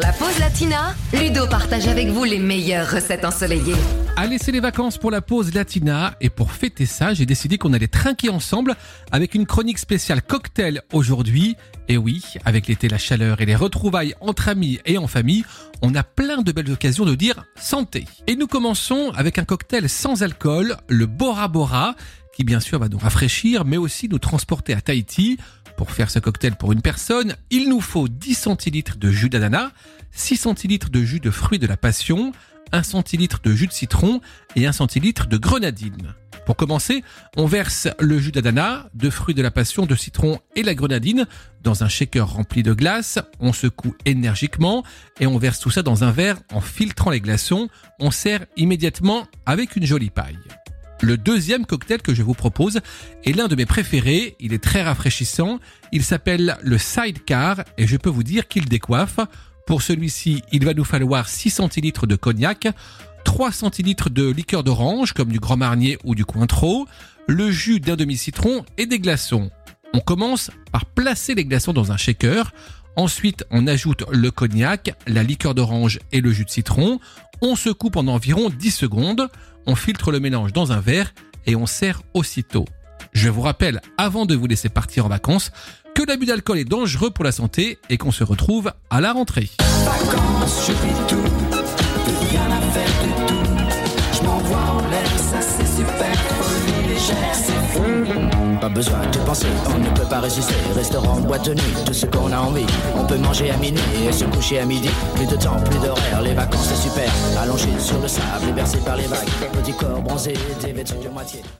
la pause latina, Ludo partage avec vous les meilleures recettes ensoleillées. Allez, c'est les vacances pour la pause latina et pour fêter ça, j'ai décidé qu'on allait trinquer ensemble avec une chronique spéciale cocktail aujourd'hui. Et oui, avec l'été, la chaleur et les retrouvailles entre amis et en famille, on a plein de belles occasions de dire santé. Et nous commençons avec un cocktail sans alcool, le Bora Bora, qui bien sûr va nous rafraîchir, mais aussi nous transporter à Tahiti. Pour faire ce cocktail pour une personne, il nous faut 10 centilitres de jus d'ananas, 6 centilitres de jus de fruits de la passion, 1 centilitre de jus de citron et 1 centilitre de grenadine. Pour commencer, on verse le jus d'ananas, de fruits de la passion, de citron et la grenadine dans un shaker rempli de glace. On secoue énergiquement et on verse tout ça dans un verre en filtrant les glaçons. On sert immédiatement avec une jolie paille. Le deuxième cocktail que je vous propose est l'un de mes préférés, il est très rafraîchissant, il s'appelle le Sidecar et je peux vous dire qu'il décoiffe. Pour celui-ci, il va nous falloir 6 centilitres de cognac, 3 centilitres de liqueur d'orange comme du Grand Marnier ou du Cointreau, le jus d'un demi-citron et des glaçons. On commence par placer les glaçons dans un shaker. Ensuite, on ajoute le cognac, la liqueur d'orange et le jus de citron. On secoue pendant environ 10 secondes. On filtre le mélange dans un verre et on sert aussitôt. Je vous rappelle, avant de vous laisser partir en vacances, que l'abus d'alcool est dangereux pour la santé et qu'on se retrouve à la rentrée. Pas besoin de penser, on ne peut pas résister. Restaurant, boîte de nuit, tout ce qu'on a envie. On peut manger à minuit et se coucher à midi. Plus de temps, plus d'horaire, les vacances c'est super. Allongé sur le sable, bercé par les vagues. Petit corps bronzé, dévêtu de moitié.